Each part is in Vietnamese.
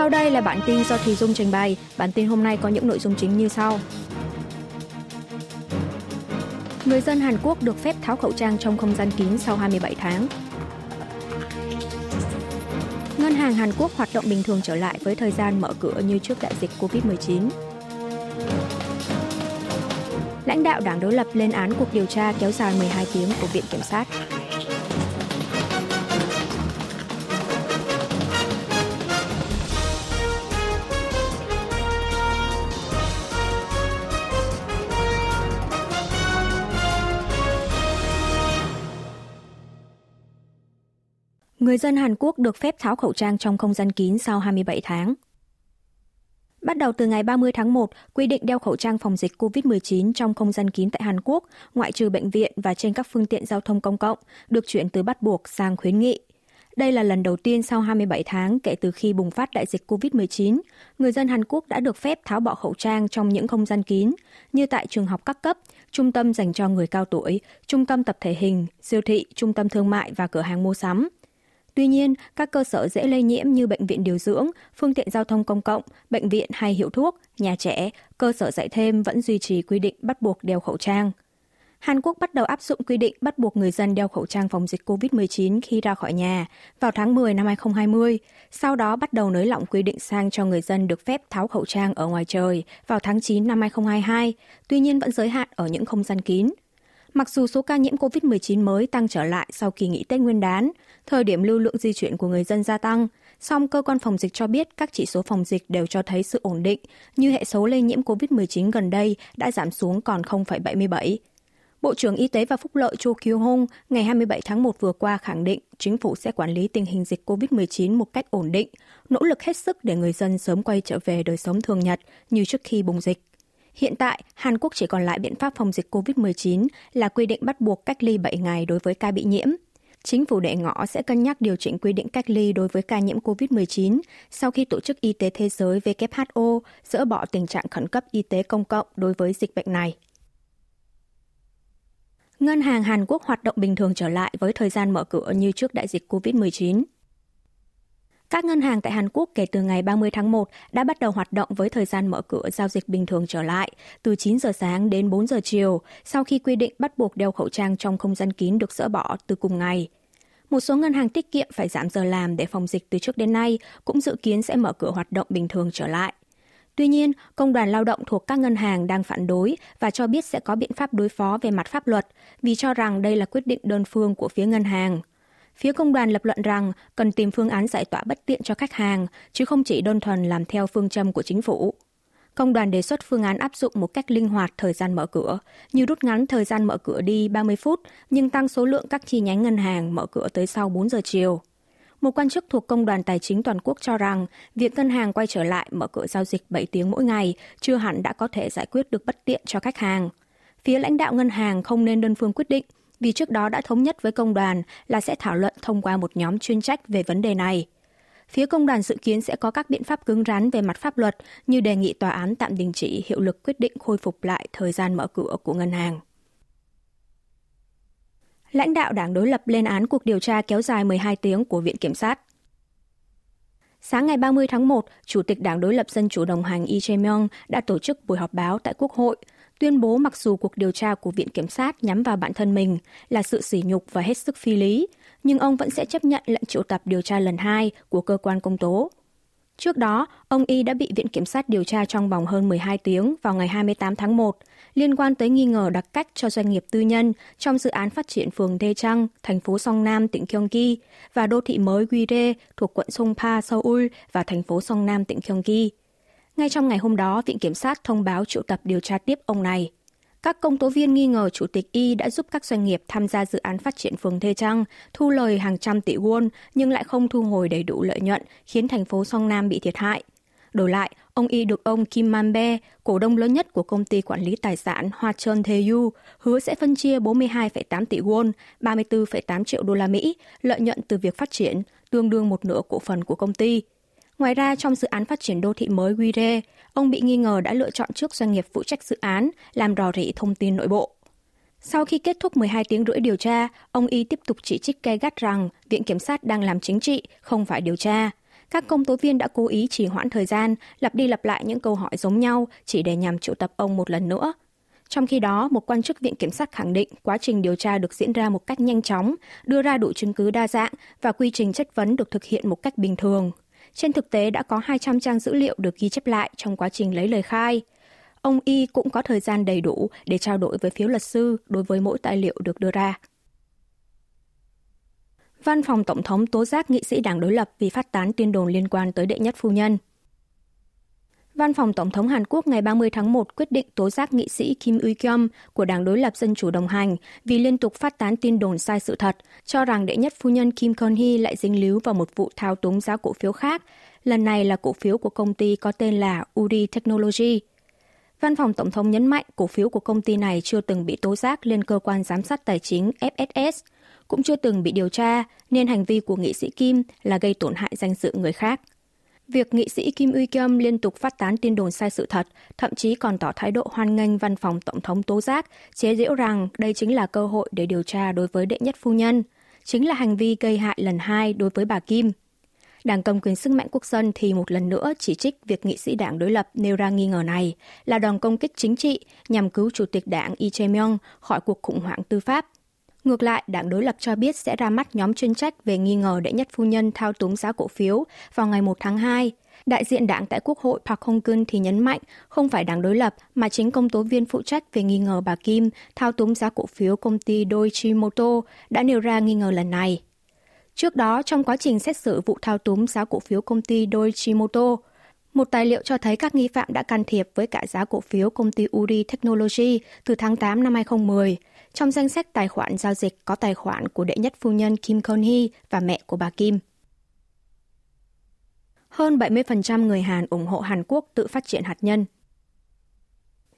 Sau đây là bản tin do Thùy Dung trình bày. Bản tin hôm nay có những nội dung chính như sau. Người dân Hàn Quốc được phép tháo khẩu trang trong không gian kín sau 27 tháng. Ngân hàng Hàn Quốc hoạt động bình thường trở lại với thời gian mở cửa như trước đại dịch COVID-19. Lãnh đạo đảng đối lập lên án cuộc điều tra kéo dài 12 tiếng của Viện Kiểm sát. Người dân Hàn Quốc được phép tháo khẩu trang trong không gian kín sau 27 tháng. Bắt đầu từ ngày 30 tháng 1, quy định đeo khẩu trang phòng dịch COVID-19 trong không gian kín tại Hàn Quốc, ngoại trừ bệnh viện và trên các phương tiện giao thông công cộng, được chuyển từ bắt buộc sang khuyến nghị. Đây là lần đầu tiên sau 27 tháng kể từ khi bùng phát đại dịch COVID-19, người dân Hàn Quốc đã được phép tháo bỏ khẩu trang trong những không gian kín, như tại trường học các cấp, trung tâm dành cho người cao tuổi, trung tâm tập thể hình, siêu thị, trung tâm thương mại và cửa hàng mua sắm – Tuy nhiên, các cơ sở dễ lây nhiễm như bệnh viện điều dưỡng, phương tiện giao thông công cộng, bệnh viện hay hiệu thuốc, nhà trẻ, cơ sở dạy thêm vẫn duy trì quy định bắt buộc đeo khẩu trang. Hàn Quốc bắt đầu áp dụng quy định bắt buộc người dân đeo khẩu trang phòng dịch COVID-19 khi ra khỏi nhà vào tháng 10 năm 2020, sau đó bắt đầu nới lỏng quy định sang cho người dân được phép tháo khẩu trang ở ngoài trời vào tháng 9 năm 2022, tuy nhiên vẫn giới hạn ở những không gian kín. Mặc dù số ca nhiễm COVID-19 mới tăng trở lại sau kỳ nghỉ Tết Nguyên đán, thời điểm lưu lượng di chuyển của người dân gia tăng, song cơ quan phòng dịch cho biết các chỉ số phòng dịch đều cho thấy sự ổn định, như hệ số lây nhiễm COVID-19 gần đây đã giảm xuống còn 0,77. Bộ trưởng Y tế và Phúc lợi Cho Kiêu Hong ngày 27 tháng 1 vừa qua khẳng định chính phủ sẽ quản lý tình hình dịch COVID-19 một cách ổn định, nỗ lực hết sức để người dân sớm quay trở về đời sống thường nhật như trước khi bùng dịch. Hiện tại, Hàn Quốc chỉ còn lại biện pháp phòng dịch COVID-19 là quy định bắt buộc cách ly 7 ngày đối với ca bị nhiễm. Chính phủ đệ ngõ sẽ cân nhắc điều chỉnh quy định cách ly đối với ca nhiễm COVID-19 sau khi Tổ chức Y tế Thế giới WHO dỡ bỏ tình trạng khẩn cấp y tế công cộng đối với dịch bệnh này. Ngân hàng Hàn Quốc hoạt động bình thường trở lại với thời gian mở cửa như trước đại dịch COVID-19. Các ngân hàng tại Hàn Quốc kể từ ngày 30 tháng 1 đã bắt đầu hoạt động với thời gian mở cửa giao dịch bình thường trở lại, từ 9 giờ sáng đến 4 giờ chiều, sau khi quy định bắt buộc đeo khẩu trang trong không gian kín được dỡ bỏ từ cùng ngày. Một số ngân hàng tiết kiệm phải giảm giờ làm để phòng dịch từ trước đến nay cũng dự kiến sẽ mở cửa hoạt động bình thường trở lại. Tuy nhiên, Công đoàn Lao động thuộc các ngân hàng đang phản đối và cho biết sẽ có biện pháp đối phó về mặt pháp luật vì cho rằng đây là quyết định đơn phương của phía ngân hàng. Phía công đoàn lập luận rằng cần tìm phương án giải tỏa bất tiện cho khách hàng, chứ không chỉ đơn thuần làm theo phương châm của chính phủ. Công đoàn đề xuất phương án áp dụng một cách linh hoạt thời gian mở cửa, như rút ngắn thời gian mở cửa đi 30 phút, nhưng tăng số lượng các chi nhánh ngân hàng mở cửa tới sau 4 giờ chiều. Một quan chức thuộc Công đoàn Tài chính Toàn quốc cho rằng việc ngân hàng quay trở lại mở cửa giao dịch 7 tiếng mỗi ngày chưa hẳn đã có thể giải quyết được bất tiện cho khách hàng. Phía lãnh đạo ngân hàng không nên đơn phương quyết định, vì trước đó đã thống nhất với công đoàn là sẽ thảo luận thông qua một nhóm chuyên trách về vấn đề này. Phía công đoàn dự kiến sẽ có các biện pháp cứng rắn về mặt pháp luật như đề nghị tòa án tạm đình chỉ hiệu lực quyết định khôi phục lại thời gian mở cửa của ngân hàng. Lãnh đạo đảng đối lập lên án cuộc điều tra kéo dài 12 tiếng của Viện Kiểm sát. Sáng ngày 30 tháng 1, Chủ tịch Đảng đối lập Dân chủ đồng hành Lee Jae-myung đã tổ chức buổi họp báo tại Quốc hội, tuyên bố mặc dù cuộc điều tra của Viện Kiểm sát nhắm vào bản thân mình là sự sỉ nhục và hết sức phi lý, nhưng ông vẫn sẽ chấp nhận lệnh triệu tập điều tra lần hai của cơ quan công tố. Trước đó, ông Y đã bị Viện Kiểm sát điều tra trong vòng hơn 12 tiếng vào ngày 28 tháng 1 liên quan tới nghi ngờ đặc cách cho doanh nghiệp tư nhân trong dự án phát triển phường Đê Trăng, thành phố Song Nam, tỉnh Gyeonggi và đô thị mới Guire thuộc quận Songpa, Seoul và thành phố Song Nam, tỉnh Gyeonggi. Ngay trong ngày hôm đó, Viện Kiểm sát thông báo triệu tập điều tra tiếp ông này. Các công tố viên nghi ngờ Chủ tịch Y đã giúp các doanh nghiệp tham gia dự án phát triển phường Thê Trăng, thu lời hàng trăm tỷ won nhưng lại không thu hồi đầy đủ lợi nhuận, khiến thành phố Song Nam bị thiệt hại. Đổi lại, ông Y được ông Kim Man-be, cổ đông lớn nhất của công ty quản lý tài sản Hoa Trơn Thê-yu, hứa sẽ phân chia 42,8 tỷ won, 34,8 triệu đô la Mỹ, lợi nhuận từ việc phát triển, tương đương một nửa cổ phần của công ty. Ngoài ra, trong dự án phát triển đô thị mới Guire, ông bị nghi ngờ đã lựa chọn trước doanh nghiệp phụ trách dự án, làm rò rỉ thông tin nội bộ. Sau khi kết thúc 12 tiếng rưỡi điều tra, ông Y tiếp tục chỉ trích gay gắt rằng Viện Kiểm sát đang làm chính trị, không phải điều tra. các công tố viên đã cố ý trì hoãn thời gian, lặp đi lặp lại những câu hỏi giống nhau chỉ để nhằm triệu tập ông một lần nữa. Trong khi đó, một quan chức viện kiểm sát khẳng định quá trình điều tra được diễn ra một cách nhanh chóng, đưa ra đủ chứng cứ đa dạng và quy trình chất vấn được thực hiện một cách bình thường. Trên thực tế đã có 200 trang dữ liệu được ghi chép lại trong quá trình lấy lời khai. Ông Y cũng có thời gian đầy đủ để trao đổi với phiếu luật sư đối với mỗi tài liệu được đưa ra. Văn phòng Tổng thống tố giác nghị sĩ đảng đối lập vì phát tán tin đồn liên quan tới đệ nhất phu nhân. Văn phòng Tổng thống Hàn Quốc ngày 30 tháng 1 quyết định tố giác nghị sĩ Kim Uy-kyom của Đảng đối lập Dân chủ đồng hành vì liên tục phát tán tin đồn sai sự thật, cho rằng đệ nhất phu nhân Kim Kon-hee lại dính líu vào một vụ thao túng giá cổ phiếu khác. Lần này là cổ phiếu của công ty có tên là Uri Technology. Văn phòng Tổng thống nhấn mạnh cổ phiếu của công ty này chưa từng bị tố giác lên cơ quan giám sát tài chính FSS, cũng chưa từng bị điều tra, nên hành vi của nghị sĩ Kim là gây tổn hại danh dự người khác. Việc nghị sĩ Kim Uy Kyum liên tục phát tán tin đồn sai sự thật, thậm chí còn tỏ thái độ hoan nghênh văn phòng tổng thống tố giác, chế giễu rằng đây chính là cơ hội để điều tra đối với đệ nhất phu nhân, chính là hành vi gây hại lần hai đối với bà Kim. Đảng cầm quyền sức mạnh quốc dân thì một lần nữa chỉ trích việc nghị sĩ đảng đối lập nêu ra nghi ngờ này là đòn công kích chính trị nhằm cứu chủ tịch đảng Lee Jae-myung khỏi cuộc khủng hoảng tư pháp – Ngược lại, đảng đối lập cho biết sẽ ra mắt nhóm chuyên trách về nghi ngờ đệ nhất phu nhân thao túng giá cổ phiếu vào ngày 1 tháng 2. Đại diện đảng tại Quốc hội Park Hong-kun thì nhấn mạnh không phải đảng đối lập mà chính công tố viên phụ trách về nghi ngờ bà Kim thao túng giá cổ phiếu công ty Doichimoto đã nêu ra nghi ngờ lần này. Trước đó, trong quá trình xét xử vụ thao túng giá cổ phiếu công ty Doichimoto, một tài liệu cho thấy các nghi phạm đã can thiệp với cả giá cổ phiếu công ty Uri Technology từ tháng 8 năm 2010, trong danh sách tài khoản giao dịch có tài khoản của đệ nhất phu nhân Kim Kon-hee và mẹ của bà Kim. Hơn 70% người Hàn ủng hộ Hàn Quốc tự phát triển hạt nhân.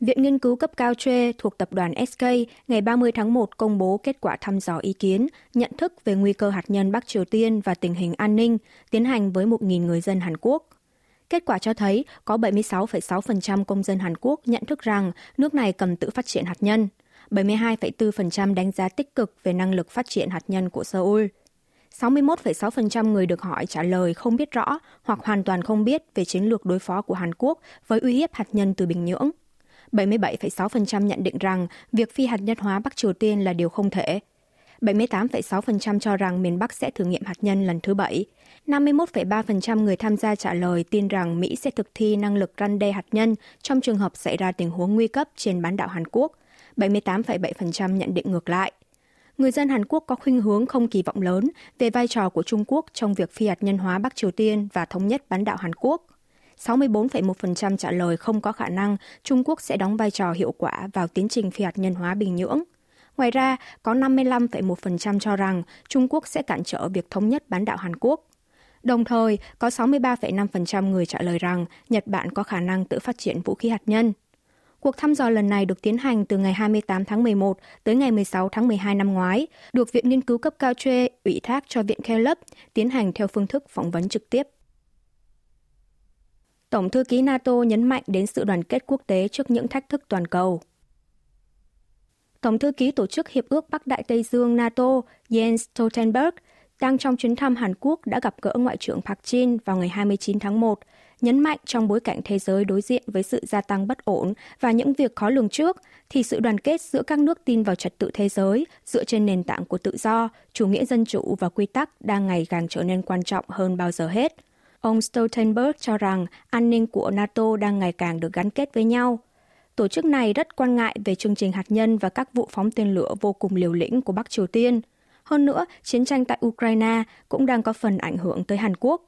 Viện Nghiên cứu cấp cao Chue thuộc tập đoàn SK ngày 30 tháng 1 công bố kết quả thăm dò ý kiến, nhận thức về nguy cơ hạt nhân Bắc Triều Tiên và tình hình an ninh tiến hành với 1.000 người dân Hàn Quốc. Kết quả cho thấy có 76,6% công dân Hàn Quốc nhận thức rằng nước này cần tự phát triển hạt nhân – 72,4% đánh giá tích cực về năng lực phát triển hạt nhân của Seoul. 61,6% người được hỏi trả lời không biết rõ hoặc hoàn toàn không biết về chiến lược đối phó của Hàn Quốc với uy hiếp hạt nhân từ Bình Nhưỡng. 77,6% nhận định rằng việc phi hạt nhân hóa Bắc Triều Tiên là điều không thể. 78,6% cho rằng miền Bắc sẽ thử nghiệm hạt nhân lần thứ bảy. 51,3% người tham gia trả lời tin rằng Mỹ sẽ thực thi năng lực răn đe hạt nhân trong trường hợp xảy ra tình huống nguy cấp trên bán đảo Hàn Quốc, 78,7% nhận định ngược lại. Người dân Hàn Quốc có khuynh hướng không kỳ vọng lớn về vai trò của Trung Quốc trong việc phi hạt nhân hóa Bắc Triều Tiên và thống nhất bán đảo Hàn Quốc. 64,1% trả lời không có khả năng Trung Quốc sẽ đóng vai trò hiệu quả vào tiến trình phi hạt nhân hóa Bình Nhưỡng. Ngoài ra, có 55,1% cho rằng Trung Quốc sẽ cản trở việc thống nhất bán đảo Hàn Quốc. Đồng thời, có 63,5% người trả lời rằng Nhật Bản có khả năng tự phát triển vũ khí hạt nhân. Cuộc thăm dò lần này được tiến hành từ ngày 28 tháng 11 tới ngày 16 tháng 12 năm ngoái, được Viện Nghiên cứu cấp cao Chue ủy thác cho Viện Caleb tiến hành theo phương thức phỏng vấn trực tiếp. Tổng thư ký NATO nhấn mạnh đến sự đoàn kết quốc tế trước những thách thức toàn cầu. Tổng thư ký Tổ chức Hiệp ước Bắc Đại Tây Dương NATO Jens Stoltenberg đang trong chuyến thăm Hàn Quốc đã gặp gỡ Ngoại trưởng Park Jin vào ngày 29 tháng 1 nhấn mạnh trong bối cảnh thế giới đối diện với sự gia tăng bất ổn và những việc khó lường trước, thì sự đoàn kết giữa các nước tin vào trật tự thế giới dựa trên nền tảng của tự do, chủ nghĩa dân chủ và quy tắc đang ngày càng trở nên quan trọng hơn bao giờ hết. Ông Stoltenberg cho rằng an ninh của NATO đang ngày càng được gắn kết với nhau. Tổ chức này rất quan ngại về chương trình hạt nhân và các vụ phóng tên lửa vô cùng liều lĩnh của Bắc Triều Tiên. Hơn nữa, chiến tranh tại Ukraine cũng đang có phần ảnh hưởng tới Hàn Quốc.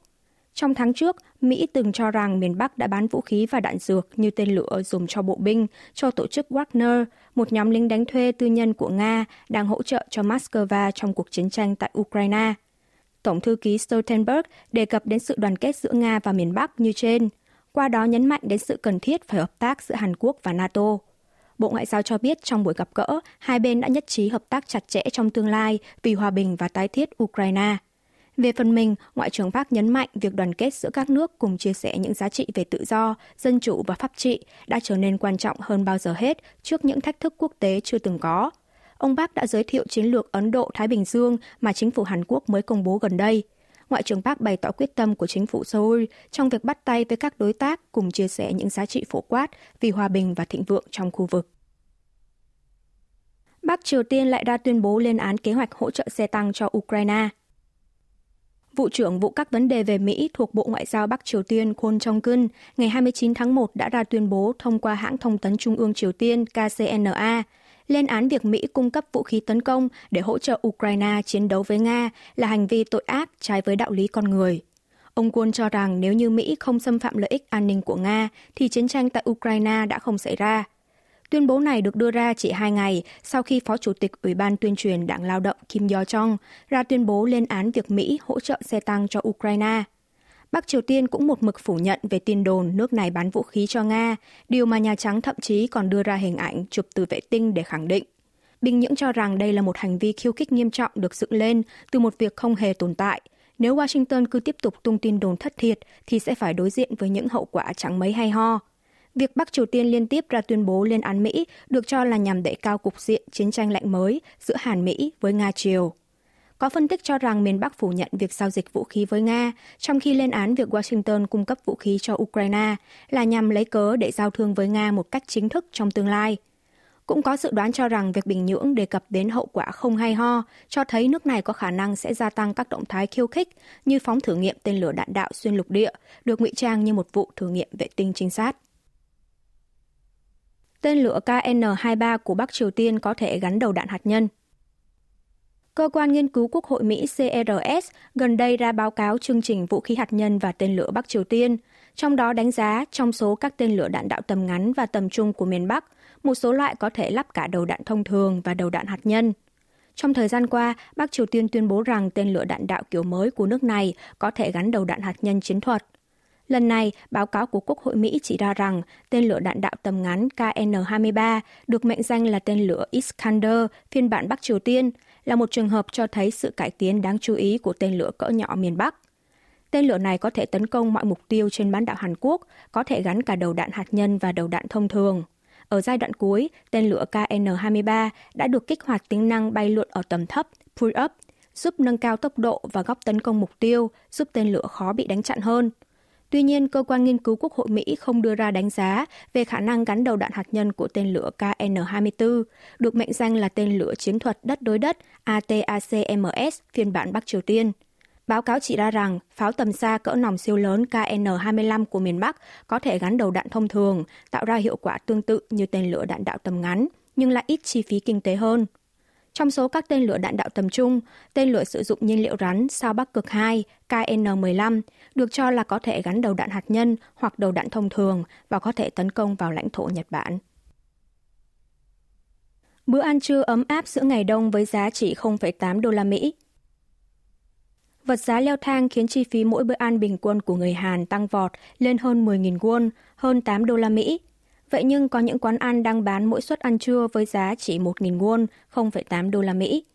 Trong tháng trước, Mỹ từng cho rằng miền Bắc đã bán vũ khí và đạn dược như tên lửa dùng cho bộ binh cho tổ chức Wagner, một nhóm lính đánh thuê tư nhân của Nga đang hỗ trợ cho Moscow trong cuộc chiến tranh tại Ukraine. Tổng thư ký Stoltenberg đề cập đến sự đoàn kết giữa Nga và miền Bắc như trên, qua đó nhấn mạnh đến sự cần thiết phải hợp tác giữa Hàn Quốc và NATO. Bộ Ngoại giao cho biết trong buổi gặp gỡ, hai bên đã nhất trí hợp tác chặt chẽ trong tương lai vì hòa bình và tái thiết Ukraine. Về phần mình, Ngoại trưởng Park nhấn mạnh việc đoàn kết giữa các nước cùng chia sẻ những giá trị về tự do, dân chủ và pháp trị đã trở nên quan trọng hơn bao giờ hết trước những thách thức quốc tế chưa từng có. Ông Park đã giới thiệu chiến lược Ấn Độ-Thái Bình Dương mà chính phủ Hàn Quốc mới công bố gần đây. Ngoại trưởng Park bày tỏ quyết tâm của chính phủ Seoul trong việc bắt tay với các đối tác cùng chia sẻ những giá trị phổ quát vì hòa bình và thịnh vượng trong khu vực. Bắc Triều Tiên lại ra tuyên bố lên án kế hoạch hỗ trợ xe tăng cho Ukraine. Vụ trưởng vụ các vấn đề về Mỹ thuộc Bộ Ngoại giao Bắc Triều Tiên Kwon Jong-kun ngày 29 tháng 1 đã ra tuyên bố thông qua hãng thông tấn Trung ương Triều Tiên KCNA lên án việc Mỹ cung cấp vũ khí tấn công để hỗ trợ Ukraine chiến đấu với Nga là hành vi tội ác trái với đạo lý con người. Ông Kwon cho rằng nếu như Mỹ không xâm phạm lợi ích an ninh của Nga, thì chiến tranh tại Ukraine đã không xảy ra. Tuyên bố này được đưa ra chỉ hai ngày sau khi Phó Chủ tịch Ủy ban tuyên truyền Đảng Lao động Kim Yo Chong ra tuyên bố lên án việc Mỹ hỗ trợ xe tăng cho Ukraine. Bắc Triều Tiên cũng một mực phủ nhận về tin đồn nước này bán vũ khí cho Nga, điều mà Nhà Trắng thậm chí còn đưa ra hình ảnh chụp từ vệ tinh để khẳng định. Bình Nhưỡng cho rằng đây là một hành vi khiêu khích nghiêm trọng được dựng lên từ một việc không hề tồn tại. Nếu Washington cứ tiếp tục tung tin đồn thất thiệt thì sẽ phải đối diện với những hậu quả chẳng mấy hay ho. Việc Bắc Triều Tiên liên tiếp ra tuyên bố lên án Mỹ được cho là nhằm đẩy cao cục diện chiến tranh lạnh mới giữa Hàn Mỹ với Nga Triều. Có phân tích cho rằng miền Bắc phủ nhận việc giao dịch vũ khí với Nga, trong khi lên án việc Washington cung cấp vũ khí cho Ukraine là nhằm lấy cớ để giao thương với Nga một cách chính thức trong tương lai. Cũng có dự đoán cho rằng việc Bình Nhưỡng đề cập đến hậu quả không hay ho, cho thấy nước này có khả năng sẽ gia tăng các động thái khiêu khích như phóng thử nghiệm tên lửa đạn đạo xuyên lục địa, được ngụy trang như một vụ thử nghiệm vệ tinh trinh sát. Tên lửa KN-23 của Bắc Triều Tiên có thể gắn đầu đạn hạt nhân. Cơ quan nghiên cứu Quốc hội Mỹ CRS gần đây ra báo cáo chương trình vũ khí hạt nhân và tên lửa Bắc Triều Tiên, trong đó đánh giá trong số các tên lửa đạn đạo tầm ngắn và tầm trung của miền Bắc, một số loại có thể lắp cả đầu đạn thông thường và đầu đạn hạt nhân. Trong thời gian qua, Bắc Triều Tiên tuyên bố rằng tên lửa đạn đạo kiểu mới của nước này có thể gắn đầu đạn hạt nhân chiến thuật. Lần này, báo cáo của Quốc hội Mỹ chỉ ra rằng tên lửa đạn đạo tầm ngắn KN-23 được mệnh danh là tên lửa Iskander phiên bản Bắc Triều Tiên là một trường hợp cho thấy sự cải tiến đáng chú ý của tên lửa cỡ nhỏ miền Bắc. Tên lửa này có thể tấn công mọi mục tiêu trên bán đảo Hàn Quốc, có thể gắn cả đầu đạn hạt nhân và đầu đạn thông thường. Ở giai đoạn cuối, tên lửa KN-23 đã được kích hoạt tính năng bay lượn ở tầm thấp, pull-up, giúp nâng cao tốc độ và góc tấn công mục tiêu, giúp tên lửa khó bị đánh chặn hơn – Tuy nhiên, cơ quan nghiên cứu Quốc hội Mỹ không đưa ra đánh giá về khả năng gắn đầu đạn hạt nhân của tên lửa KN-24, được mệnh danh là tên lửa chiến thuật đất đối đất ATACMS phiên bản Bắc Triều Tiên. Báo cáo chỉ ra rằng pháo tầm xa cỡ nòng siêu lớn KN-25 của miền Bắc có thể gắn đầu đạn thông thường, tạo ra hiệu quả tương tự như tên lửa đạn đạo tầm ngắn, nhưng lại ít chi phí kinh tế hơn. Trong số các tên lửa đạn đạo tầm trung, tên lửa sử dụng nhiên liệu rắn sao Bắc cực 2 KN-15 được cho là có thể gắn đầu đạn hạt nhân hoặc đầu đạn thông thường và có thể tấn công vào lãnh thổ Nhật Bản. Bữa ăn trưa ấm áp giữa ngày đông với giá chỉ 0,8 đô la Mỹ. Vật giá leo thang khiến chi phí mỗi bữa ăn bình quân của người Hàn tăng vọt lên hơn 10.000 won, hơn 8 đô la Mỹ, Vậy nhưng có những quán ăn đang bán mỗi suất ăn trưa với giá chỉ 1.000 won, 0,8 đô la Mỹ.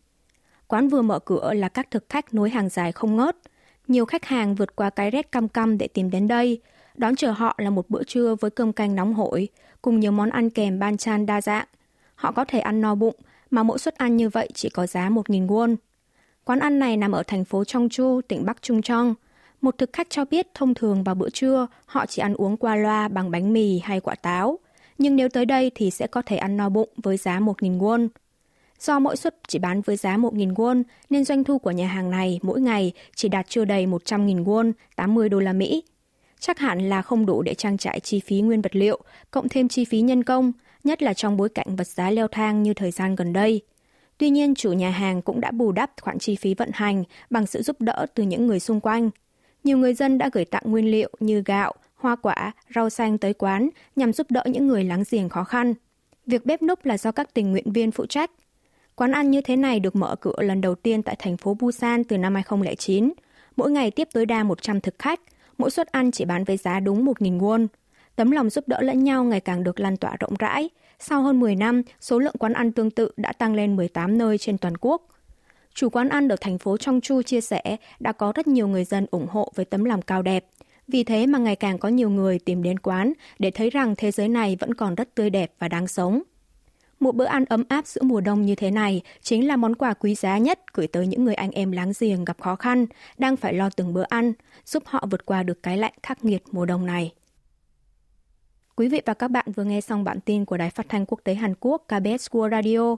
Quán vừa mở cửa là các thực khách nối hàng dài không ngớt. Nhiều khách hàng vượt qua cái rét cam cam để tìm đến đây. Đón chờ họ là một bữa trưa với cơm canh nóng hổi, cùng nhiều món ăn kèm ban chan đa dạng. Họ có thể ăn no bụng, mà mỗi suất ăn như vậy chỉ có giá 1.000 won. Quán ăn này nằm ở thành phố Chongchu, tỉnh Bắc Trung Trong. Một thực khách cho biết thông thường vào bữa trưa, họ chỉ ăn uống qua loa bằng bánh mì hay quả táo – nhưng nếu tới đây thì sẽ có thể ăn no bụng với giá 1.000 won. Do mỗi suất chỉ bán với giá 1.000 won nên doanh thu của nhà hàng này mỗi ngày chỉ đạt chưa đầy 100.000 won, 80 đô la Mỹ. Chắc hẳn là không đủ để trang trải chi phí nguyên vật liệu, cộng thêm chi phí nhân công, nhất là trong bối cảnh vật giá leo thang như thời gian gần đây. Tuy nhiên, chủ nhà hàng cũng đã bù đắp khoản chi phí vận hành bằng sự giúp đỡ từ những người xung quanh. Nhiều người dân đã gửi tặng nguyên liệu như gạo, hoa quả, rau xanh tới quán nhằm giúp đỡ những người láng giềng khó khăn. Việc bếp núc là do các tình nguyện viên phụ trách. Quán ăn như thế này được mở cửa lần đầu tiên tại thành phố Busan từ năm 2009. Mỗi ngày tiếp tối đa 100 thực khách, mỗi suất ăn chỉ bán với giá đúng 1.000 won. Tấm lòng giúp đỡ lẫn nhau ngày càng được lan tỏa rộng rãi. Sau hơn 10 năm, số lượng quán ăn tương tự đã tăng lên 18 nơi trên toàn quốc. Chủ quán ăn ở thành phố Chongchu chia sẻ đã có rất nhiều người dân ủng hộ với tấm lòng cao đẹp – vì thế mà ngày càng có nhiều người tìm đến quán để thấy rằng thế giới này vẫn còn rất tươi đẹp và đáng sống. Một bữa ăn ấm áp giữa mùa đông như thế này chính là món quà quý giá nhất gửi tới những người anh em láng giềng gặp khó khăn, đang phải lo từng bữa ăn, giúp họ vượt qua được cái lạnh khắc nghiệt mùa đông này. Quý vị và các bạn vừa nghe xong bản tin của Đài Phát thanh Quốc tế Hàn Quốc KBS World Radio.